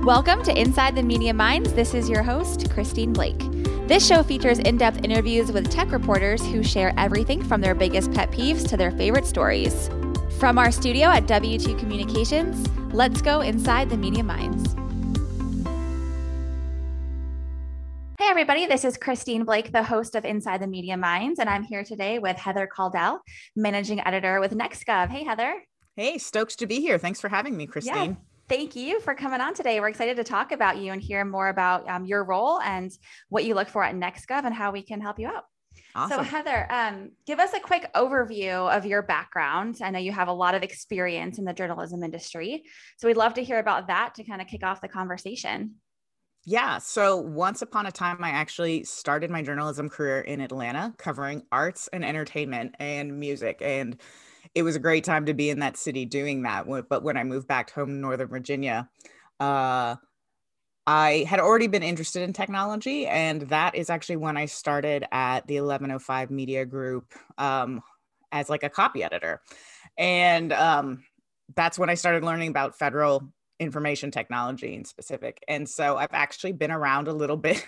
Welcome to Inside the Media Minds. This is your host, Christine Blake. This show features in depth interviews with tech reporters who share everything from their biggest pet peeves to their favorite stories. From our studio at W2 Communications, let's go inside the media minds. Hey, everybody, this is Christine Blake, the host of Inside the Media Minds, and I'm here today with Heather Kuldell, managing editor with NextGov. Hey, Heather. Hey, stoked to be here. Thanks for having me, Christine. Yeah. Thank you for coming on today. We're excited to talk about you and hear more about um, your role and what you look for at NextGov and how we can help you out. Awesome. So, Heather, um, give us a quick overview of your background. I know you have a lot of experience in the journalism industry. So, we'd love to hear about that to kind of kick off the conversation. Yeah. So, once upon a time, I actually started my journalism career in Atlanta covering arts and entertainment and music. And it was a great time to be in that city doing that. But when I moved back home to Northern Virginia, uh, I had already been interested in technology, and that is actually when I started at the 1105 Media Group um, as like a copy editor. And um, that's when I started learning about federal information technology in specific. And so I've actually been around a little bit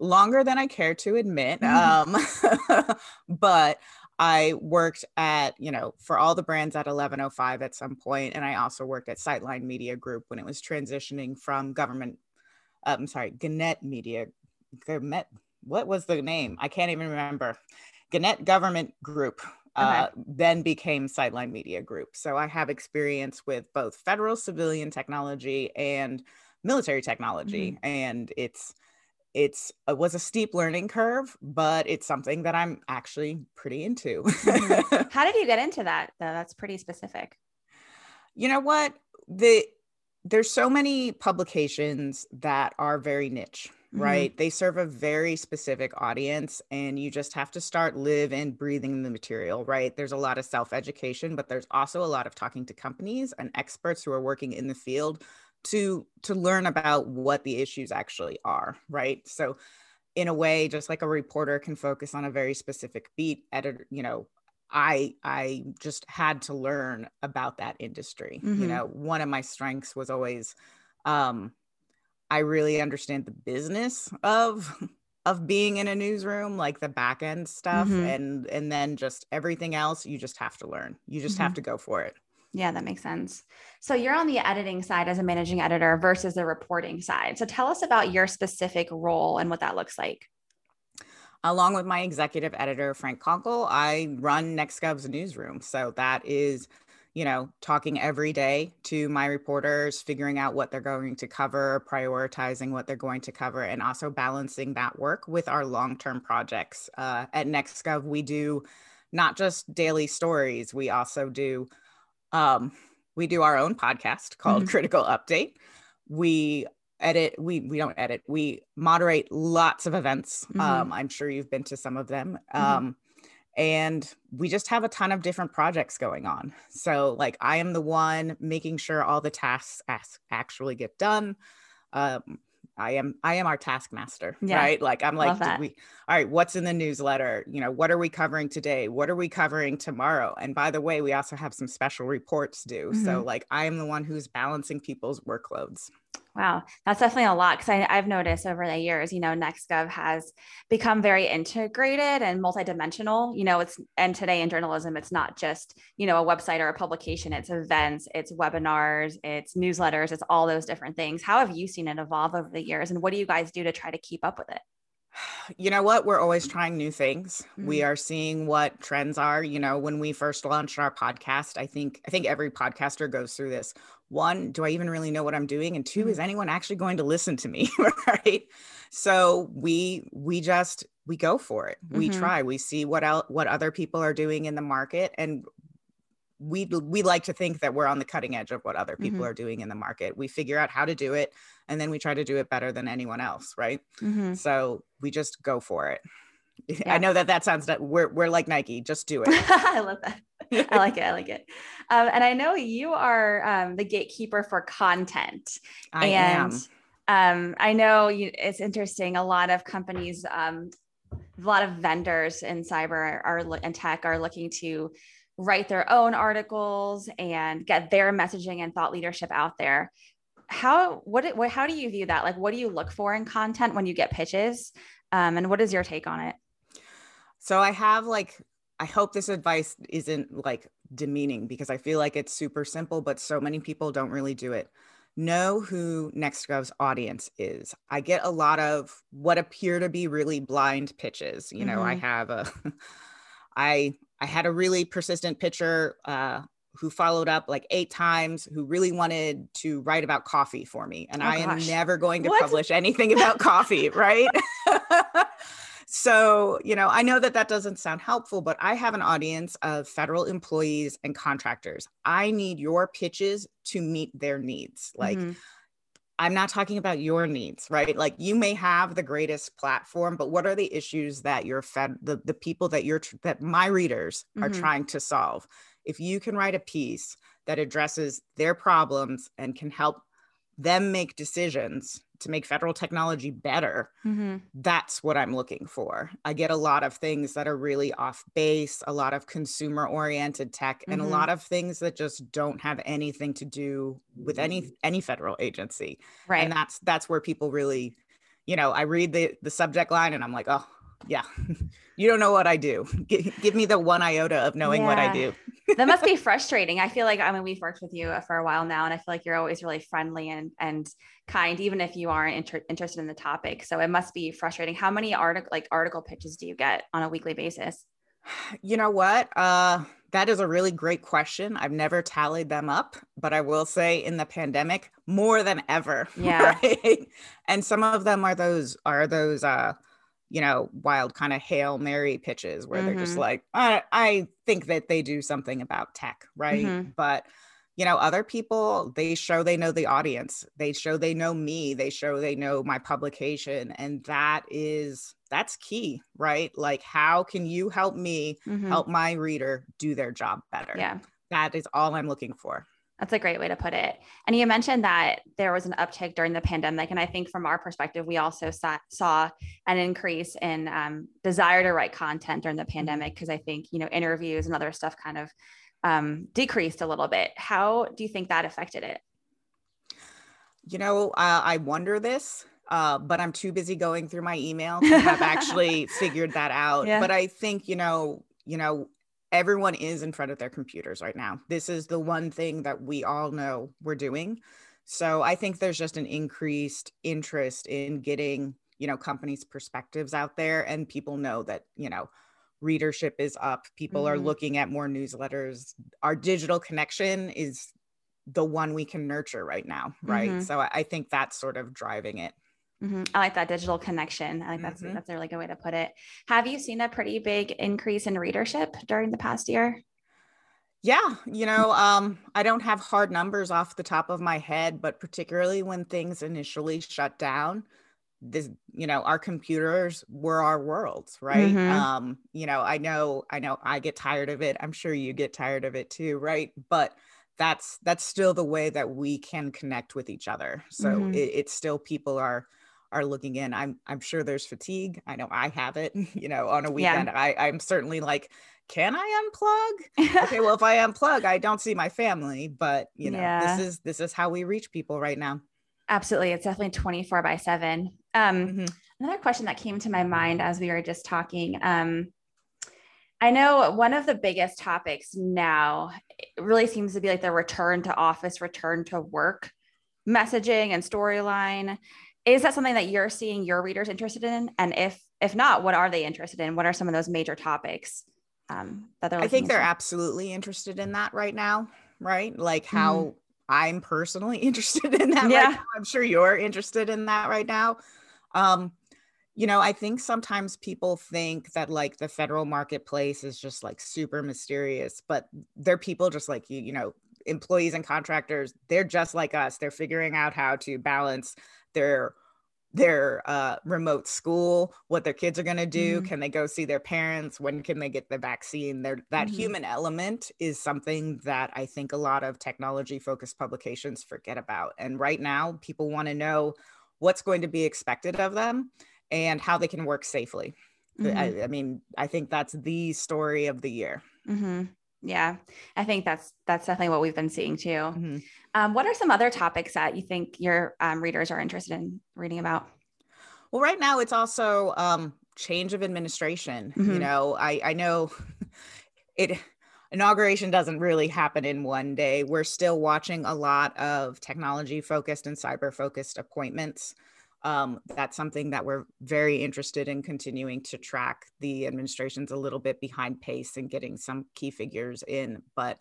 longer than I care to admit. Mm-hmm. Um, but I worked at, you know, for all the brands at 1105 at some point, and I also worked at Sightline Media Group when it was transitioning from government. Uh, I'm sorry, Gannett Media. Gannett, what was the name? I can't even remember. Gannett Government Group uh, okay. then became Sightline Media Group. So I have experience with both federal civilian technology and military technology, mm-hmm. and it's it's it was a steep learning curve but it's something that i'm actually pretty into mm-hmm. how did you get into that though that's pretty specific you know what the there's so many publications that are very niche mm-hmm. right mm-hmm. they serve a very specific audience and you just have to start live and breathing the material right there's a lot of self education but there's also a lot of talking to companies and experts who are working in the field to to learn about what the issues actually are right so in a way just like a reporter can focus on a very specific beat editor you know i i just had to learn about that industry mm-hmm. you know one of my strengths was always um i really understand the business of of being in a newsroom like the back end stuff mm-hmm. and and then just everything else you just have to learn you just mm-hmm. have to go for it yeah, that makes sense. So you're on the editing side as a managing editor versus the reporting side. So tell us about your specific role and what that looks like. Along with my executive editor, Frank Konkel, I run NextGov's newsroom. So that is, you know, talking every day to my reporters, figuring out what they're going to cover, prioritizing what they're going to cover, and also balancing that work with our long term projects. Uh, at NextGov, we do not just daily stories, we also do um, we do our own podcast called mm-hmm. Critical Update. We edit we we don't edit we moderate lots of events mm-hmm. um i'm sure you've been to some of them mm-hmm. um and we just have a ton of different projects going on so like i am the one making sure all the tasks as- actually get done um I am I am our taskmaster, yeah. right? Like I'm like, we all right, what's in the newsletter? You know, what are we covering today? What are we covering tomorrow? And by the way, we also have some special reports due. Mm-hmm. So like I am the one who's balancing people's workloads. Wow, that's definitely a lot because I've noticed over the years, you know, NextGov has become very integrated and multidimensional. You know, it's and today in journalism, it's not just you know a website or a publication; it's events, it's webinars, it's newsletters, it's all those different things. How have you seen it evolve over the years, and what do you guys do to try to keep up with it? you know what? We're always trying new things. Mm-hmm. we are seeing what trends are. You know when we first launched our podcast i think i think every podcaster goes through this. One do i even really know what i'm doing? And 2 mm-hmm. is anyone actually going to listen to me? Right? So we we just we go for it. We mm-hmm. try. We see what else what other people are doing in the market. And we we like to think that we're on the cutting edge of what other people mm-hmm. are doing in the market. We figure out how to do it and then we try to do it better than anyone else, right? Mm-hmm. So we just go for it. Yeah. I know that that sounds we're we're like Nike, just do it. I love that. I like it. I like it. Um, and I know you are um, the gatekeeper for content. I and, am. Um, I know you, it's interesting. A lot of companies, um, a lot of vendors in cyber are and tech are looking to write their own articles and get their messaging and thought leadership out there. how what, what how do you view that? Like, what do you look for in content when you get pitches, um, and what is your take on it? So I have like I hope this advice isn't like demeaning because I feel like it's super simple, but so many people don't really do it. Know who NextGov's audience is. I get a lot of what appear to be really blind pitches. You know, mm-hmm. I have a, I I had a really persistent pitcher uh, who followed up like eight times, who really wanted to write about coffee for me, and oh, I gosh. am never going to what? publish anything about coffee, right? So, you know, I know that that doesn't sound helpful, but I have an audience of federal employees and contractors. I need your pitches to meet their needs. Like, mm-hmm. I'm not talking about your needs, right? Like you may have the greatest platform, but what are the issues that you're fed the, the people that you're that my readers are mm-hmm. trying to solve? If you can write a piece that addresses their problems and can help them make decisions to make federal technology better mm-hmm. that's what i'm looking for i get a lot of things that are really off base a lot of consumer oriented tech mm-hmm. and a mm-hmm. lot of things that just don't have anything to do with any any federal agency right and that's that's where people really you know i read the the subject line and i'm like oh yeah you don't know what i do give, give me the one iota of knowing yeah. what i do that must be frustrating i feel like i mean we've worked with you for a while now and i feel like you're always really friendly and and kind even if you aren't inter- interested in the topic so it must be frustrating how many article like article pitches do you get on a weekly basis you know what uh that is a really great question. I've never tallied them up, but I will say in the pandemic, more than ever. Yeah. Right? And some of them are those are those uh you know, wild kind of Hail Mary pitches where mm-hmm. they're just mm-hmm. like, I, I, think that they do something about tech, right? Mm-hmm. But, you know, other people, they show they know the audience, they show they know me, they show they know my publication. And that is, that's key, right? Like, how can you help me mm-hmm. help my reader do their job better? Yeah. That is all I'm looking for. That's a great way to put it. And you mentioned that there was an uptick during the pandemic. And I think from our perspective, we also saw, saw an increase in um, desire to write content during the mm-hmm. pandemic because I think, you know, interviews and other stuff kind of um, decreased a little bit. How do you think that affected it? You know, uh, I wonder this, uh, but I'm too busy going through my email to have actually figured that out. Yeah. But I think, you know, you know, everyone is in front of their computers right now. This is the one thing that we all know we're doing. So I think there's just an increased interest in getting, you know, companies' perspectives out there and people know that, you know, readership is up. People mm-hmm. are looking at more newsletters. Our digital connection is the one we can nurture right now, right? Mm-hmm. So I think that's sort of driving it. Mm-hmm. I like that digital connection. I think that's mm-hmm. that's a really good way to put it. Have you seen a pretty big increase in readership during the past year? Yeah, you know, um, I don't have hard numbers off the top of my head, but particularly when things initially shut down, this, you know, our computers were our worlds, right? Mm-hmm. Um, you know, I know, I know, I get tired of it. I'm sure you get tired of it too, right? But that's that's still the way that we can connect with each other. So mm-hmm. it, it's still people are are looking in. I'm I'm sure there's fatigue. I know I have it. You know, on a weekend, yeah. I I'm certainly like, can I unplug? okay, well, if I unplug, I don't see my family. But you know, yeah. this is this is how we reach people right now. Absolutely, it's definitely 24 by seven. Um, mm-hmm. Another question that came to my mind as we were just talking. Um, I know one of the biggest topics now really seems to be like the return to office, return to work messaging and storyline is that something that you're seeing your readers interested in? And if if not what are they interested in? What are some of those major topics um, that they're i think they're absolutely interested in that right now right? Like how mm. i'm personally interested in that yeah. right i'm sure you're interested in that right now. Um, you know i think sometimes people think that like the federal marketplace is just like super mysterious but they're people just like you you know employees and contractors they're just like us. They're figuring out how to balance their their uh, remote school, what their kids are going to do. Mm-hmm. Can they go see their parents? When can they get the vaccine? There, that mm-hmm. human element is something that I think a lot of technology focused publications forget about. And right now, people want to know what's going to be expected of them and how they can work safely. Mm-hmm. I, I, mean, I think that's the story of the year. Yeah, I think that's that's definitely what we've been seeing too. Mm-hmm. Um, what are some other topics that you think your um, readers are interested in reading about? Well, right now it's also um, change of administration. Mm-hmm. You know, I I know it inauguration doesn't really happen in one day. We're still watching a lot of technology focused and cyber focused appointments. Um, that's something that we're very interested in continuing to track. The administration's a little bit behind pace in getting some key figures in, but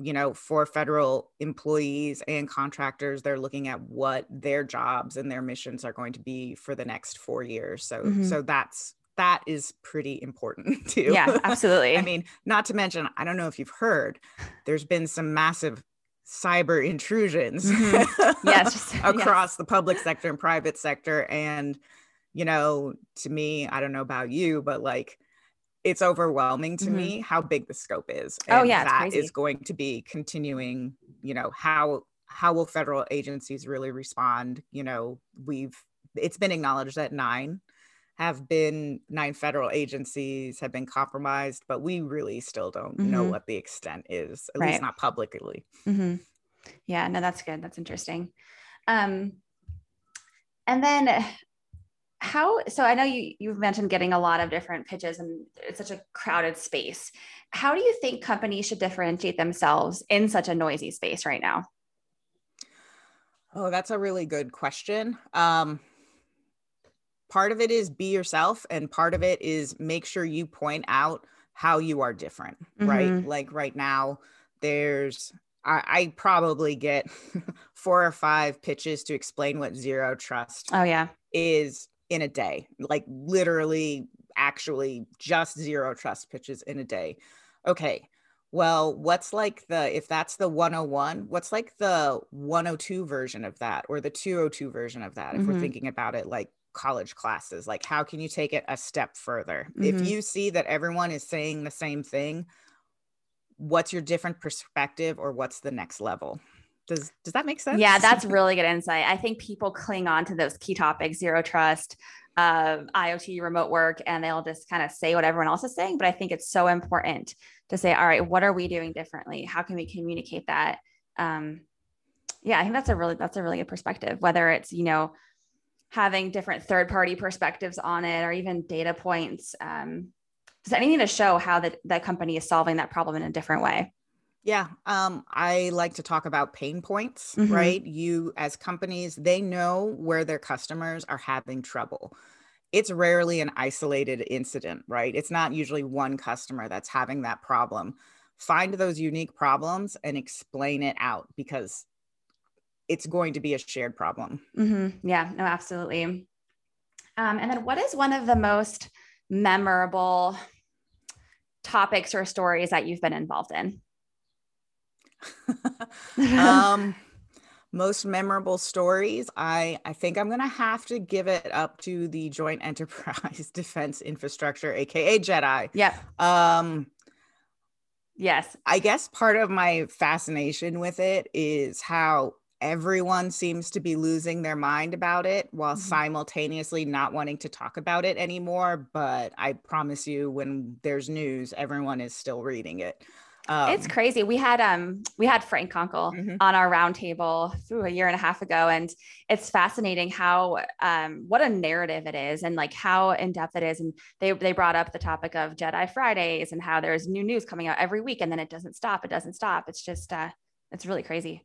you know, for federal employees and contractors, they're looking at what their jobs and their missions are going to be for the next four years. So, mm-hmm. so that's that is pretty important too. Yeah, absolutely. I mean, not to mention, I don't know if you've heard, there's been some massive cyber intrusions mm-hmm. yes across yes. the public sector and private sector and you know to me i don't know about you but like it's overwhelming to mm-hmm. me how big the scope is oh, and oh yeah that is going to be continuing you know how how will federal agencies really respond you know we've it's been acknowledged that nine have been nine federal agencies have been compromised, but we really still don't mm-hmm. know what the extent is, at right. least not publicly. Mm-hmm. Yeah, no, that's good. That's interesting. Um, and then how so i know you you've mentioned getting a lot of different pitches and it's such a crowded space how do you think companies should differentiate themselves in such a noisy space right now oh that's a really good question um, part of it is be yourself and part of it is make sure you point out how you are different mm-hmm. right like right now there's I, I probably get four or five pitches to explain what zero trust oh yeah is in a day like literally actually just zero trust pitches in a day okay well what's like the if that's the 101 what's like the 102 version of that or the 202 version of that if mm-hmm. we're thinking about it like college classes like how can you take it a step further? Mm-hmm. if you see that everyone is saying the same thing what's your different perspective or what's the next level? Does does that make sense? yeah that's really good insight. I think people cling on to those key topics zero trust uh, iot remote work and they'll just kind of say what everyone else is saying but i think it's so important to say all right what are we doing differently? How can we communicate that? Um, yeah i think that's a really that's a really good perspective whether it's you know having different third party perspectives on it or even data points um, does anything to show how that that company is solving that problem in a different way? Yeah um, i like to talk about pain points mm-hmm. right? You as companies they know where their customers are having trouble. It's rarely an isolated incident right? It's not usually one customer that's having that problem. Find those unique problems and explain it out because it's going to be a shared problem. Mm-hmm. Yeah, no, absolutely. Um, and then what is one of the most memorable topics or stories that you've been involved in? um, most memorable stories. I, I think I'm going to have to give it up to the Joint Enterprise Defense Infrastructure, AKA JEDI. Yeah. Um, yes. I guess part of my fascination with it is how everyone seems to be losing their mind about it while mm-hmm. simultaneously not wanting to talk about it anymore. But I promise you, when there's news, everyone is still reading it. Um, it's crazy. We had um we had Frank Konkel mm-hmm. on our roundtable through a year and a half ago, and it's fascinating how um what a narrative it is, and like how in depth it is. And they they brought up the topic of Jedi Fridays and how there's new news coming out every week, and then it doesn't stop. It doesn't stop. It's just uh it's really crazy.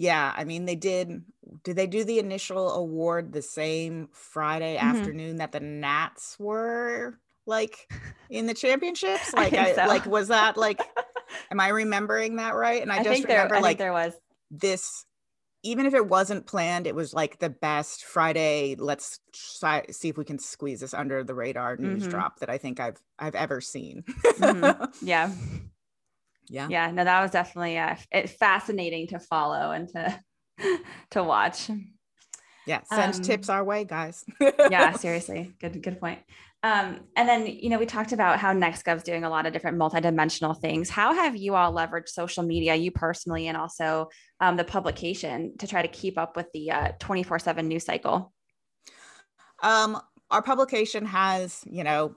Yeah, I mean they did did they do the initial award the same Friday mm-hmm. afternoon that the Nats were like in the championships? Like I, I so. like was that like am I remembering that right? And I, I just remember there, like there was this even if it wasn't planned, it was like the best Friday. Let's try, see if we can squeeze this under the radar news mm-hmm. drop that I think I've I've ever seen. mm-hmm. Yeah, yeah. Yeah no that was definitely uh, it, fascinating to follow and to to watch. Yeah send um, tips our way guys. Yeah seriously. Good good point. Um, and then you know we talked about how nextgov's doing a lot of different multidimensional things. How have you all leveraged social media you personally and also um, the publication to try to keep up with the uh, 24-7 news cycle? Um, our publication has you know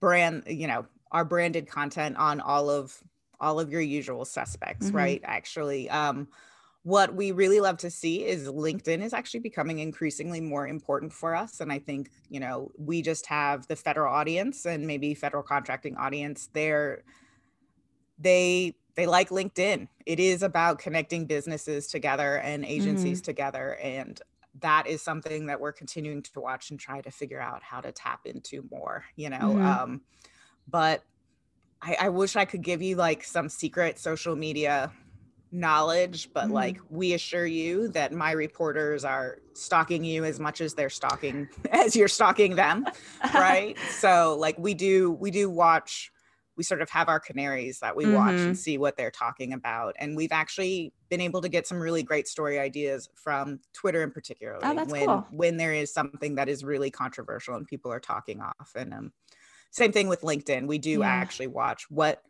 brand you know our branded content on all of all of your usual suspects, mm-hmm. right? Actually, um, what we really love to see is LinkedIn is actually becoming increasingly more important for us. And I think, you know, we just have the federal audience and maybe federal contracting audience there. They they like LinkedIn. It is about connecting businesses together and agencies mm-hmm. together. And that is something that we're continuing to watch and try to figure out how to tap into more, you know. Mm-hmm. Um, but I, I wish I could give you like some secret social media knowledge, but mm-hmm. like we assure you that my reporters are stalking you as much as they're stalking as you're stalking them, right? so like we do we do watch we sort of have our canaries that we mm-hmm. watch and mm-hmm. see what they're talking about. And we've actually been able to get some really great story ideas from Twitter in particular. Oh, when cool. when there is something that is really controversial and people are talking off. And um, same thing with LinkedIn. We do yeah. actually watch what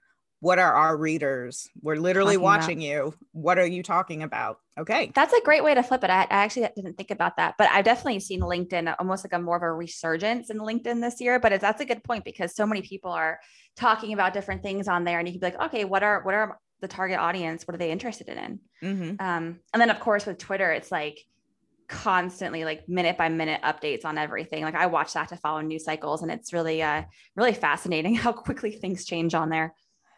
what are our readers we're literally talking watching about. you what are you talking about okay that's a great way to flip it I, I, actually didn't think about that but i've definitely seen linkedin almost like a more of a resurgence in linkedin this year but that's a good point because so many people are talking about different things on there and you can be like okay what are what are the target audience what are they interested in mm-hmm. um, and then of course with twitter it's like constantly like minute by minute updates on everything like i watch that to follow news cycles and it's really uh really fascinating how quickly things change on there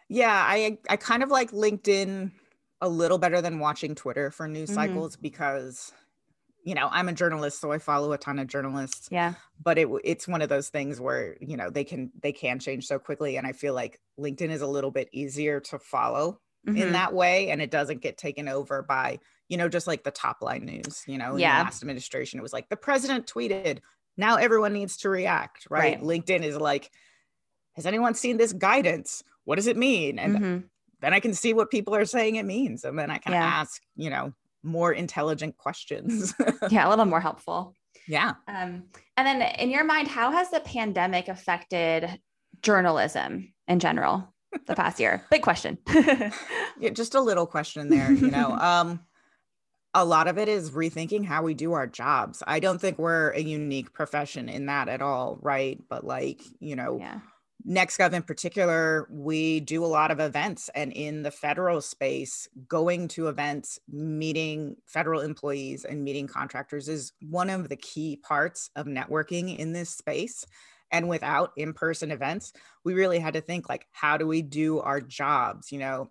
yeah, I I kind of like LinkedIn a little better than watching Twitter for news mm-hmm. cycles because you know, I'm a journalist so I follow a ton of journalists. Yeah. But it it's one of those things where, you know, they can they can change so quickly and I feel like LinkedIn is a little bit easier to follow mm-hmm. in that way and it doesn't get taken over by, you know, just like the top line news, you know, yeah. last administration it was like the president tweeted, now everyone needs to react, right? right. LinkedIn is like has anyone seen this guidance? What does it mean? And mm-hmm. then I can see what people are saying it means. And then I can yeah. ask, you know, more intelligent questions. yeah, a little more helpful. Yeah. Um, and then in your mind, how has the pandemic affected journalism in general the past year? Big question. yeah, just a little question there, you know. Um, a lot of it is rethinking how we do our jobs. I don't think we're a unique profession in that at all, right? But like, you know, yeah NextGov in particular, we do a lot of events, and in the federal space, going to events, meeting federal employees, and meeting contractors is one of the key parts of networking in this space. And without in person events, we really had to think like, how do we do our jobs? You know,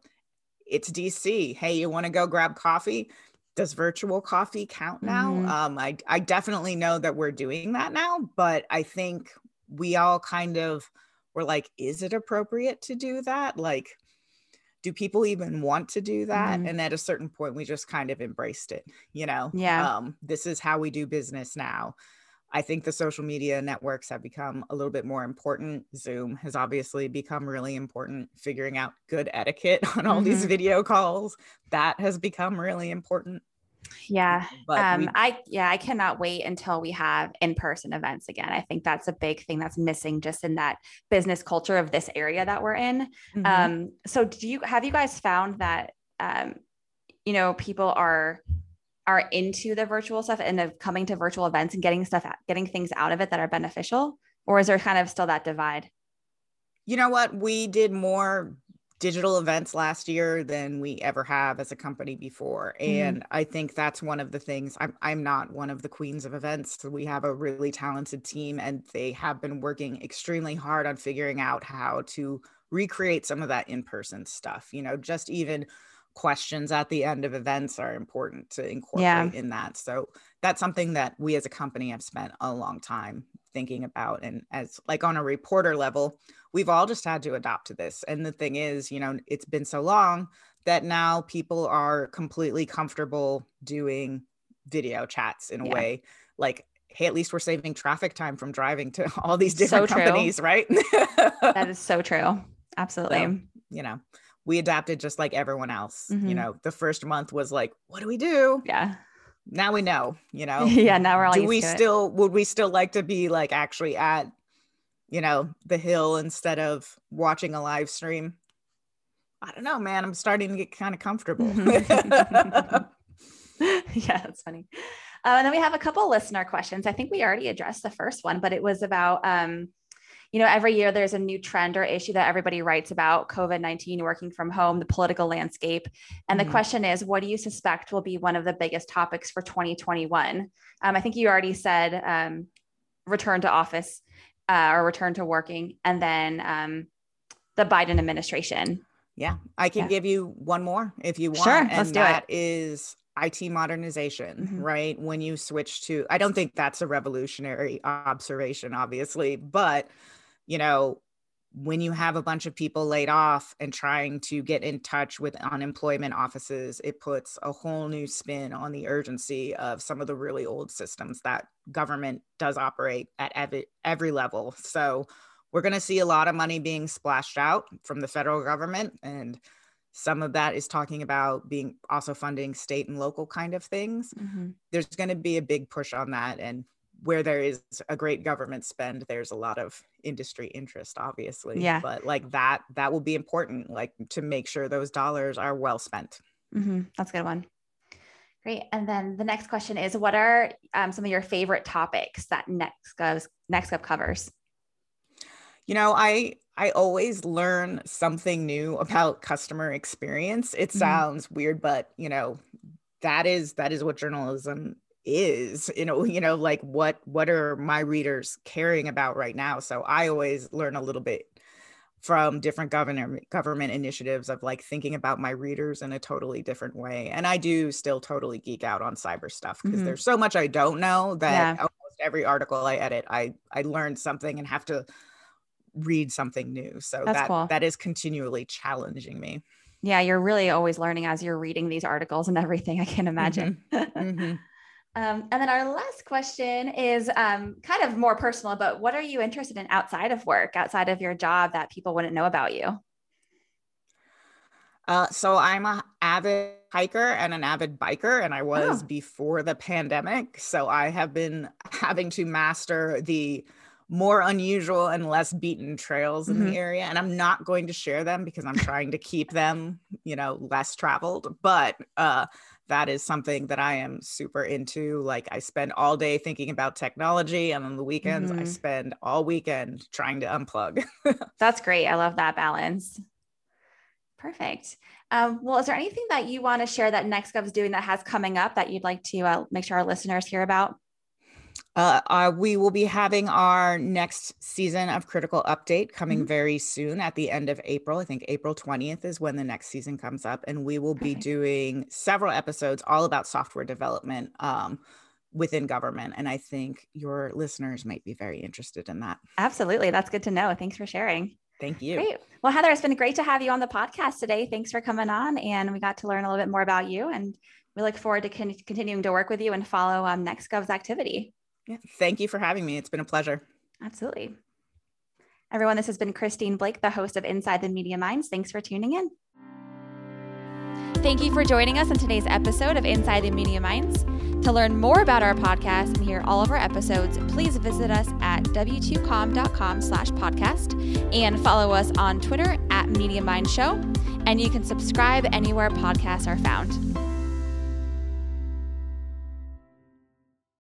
it's DC. Hey, you want to go grab coffee? Does virtual coffee count now? Mm-hmm. Um, I, I definitely know that we're doing that now, but I think we all kind of we're like, is it appropriate to do that? Like, do people even want to do that? Mm-hmm. And at a certain point, we just kind of embraced it, you know? Yeah. Um, this is how we do business now. I think the social media networks have become a little bit more important. Zoom has obviously become really important. Figuring out good etiquette on all mm-hmm. these video calls, that has become really important. Yeah. um, we- I, yeah, I cannot wait until we have in-person events again. I think that's a big thing that's missing just in that business culture of this area that we're in. Mm-hmm. Um, so do you, have you guys found that, um, you know, people are, are into the virtual stuff and of coming to virtual events and getting stuff, getting things out of it that are beneficial? Or is there kind of still that divide? You know what? We did more digital events last year than we ever have as a company before mm-hmm. and mm. i think that's one of the things I'm, I'm not one of the queens of events so we have a really talented team and they have been working extremely hard on figuring out how to recreate some of that in-person stuff you know just even questions at the end of events are important to incorporate yeah. in that. So that's something that we as a company have spent a long time thinking about and as like on a reporter level we've all just had to adopt to this. And the thing is you know it's been so long that now people are completely comfortable doing video chats in a yeah. way like hey at least we're saving traffic time from driving to all these different so companies right? That is so true. Absolutely. so, you know we adapted just like everyone else mm-hmm. you know the first month was like what do we do yeah now we know, you know. yeah, now we're all. Do we still would we still like to be like actually at, you know, the hill instead of watching a live stream? I don't know, man. I'm starting to get kind of comfortable. yeah, that's funny. Uh, and then we have a couple listener questions. I think we already addressed the first one, but it was about um, you know, every year there's a new trend or issue that everybody writes about COVID 19, working from home, the political landscape. And mm-hmm. the question is, what do you suspect will be one of the biggest topics for 2021? Um, I think you already said um, return to office uh, or return to working, and then um, the Biden administration. Yeah, I can yeah. give you one more if you want. Sure, and let's do that it. is IT modernization, mm-hmm. right? When you switch to, I don't think that's a revolutionary observation, obviously, but you know, when you have a bunch of people laid off and trying to get in touch with unemployment offices, it puts a whole new spin on the urgency of some of the really old systems that government does operate at every, every level. So we're going to see a lot of money being splashed out from the federal government and some of that is talking about being also funding state and local kind of things mm-hmm. there's going to be a big push on that and where there is a great government spend there's a lot of industry interest obviously yeah but like that that will be important like to make sure those dollars are well spent mm-hmm. that's a good one great and then the next question is what are um, some of your favorite topics that nextgov nextgov covers you know i i always learn something new about customer experience it mm-hmm. sounds mm-hmm. weird but you know that is that is what journalism is you know you know like what what are my readers caring about right now so i always learn a little bit from different government government initiatives of like thinking about my readers in a totally different way and i do still totally geek out on cyber stuff because mm-hmm. there's so much i don't know that yeah. almost every article i edit i i learn something and have to read something new so That's that cool. that is continually challenging me yeah you're really always learning as you're reading these articles and everything i can imagine mm-hmm. Mm-hmm. Um, and then our last question is um, kind of more personal, but what are you interested in outside of work, outside of your job that people wouldn't know about you? Uh, so I'm an avid hiker and an avid biker, and I was oh. before the pandemic. So I have been having to master the more unusual and less beaten trails in mm-hmm. the area. And I'm not going to share them because I'm trying to keep them, you know, less traveled. But uh, that is something that I am super into. Like I spend all day thinking about technology and on the weekends mm-hmm. I spend all weekend trying to unplug. That's great. I love that balance. Perfect. Um, well, is there anything that you want to share that NextGov is doing that has coming up that you'd like to uh, make sure our listeners hear about? Uh, uh, we will be having our next season of Critical Update coming mm-hmm. very soon at the end of April. I think April 20th is when the next season comes up. And we will be doing several episodes all about software development um, within government. And I think your listeners might be very interested in that. Absolutely. That's good to know. Thanks for sharing. Thank you. Great. Well, Heather, it's been great to have you on the podcast today. Thanks for coming on. And we got to learn a little bit more about you. And we look forward to con- continuing to work with you and follow um, NextGov's activity. Yeah. Thank you for having me. It's been a pleasure. Absolutely. Everyone, this has been Christine Blake, the host of Inside the Media Minds. Thanks for tuning in. Thank you for joining us on today's episode of Inside the Media Minds. To learn more about our podcast and hear all of our episodes, please visit us at w2com.com slash podcast and follow us on Twitter at Media Mind Show. And you can subscribe anywhere podcasts are found.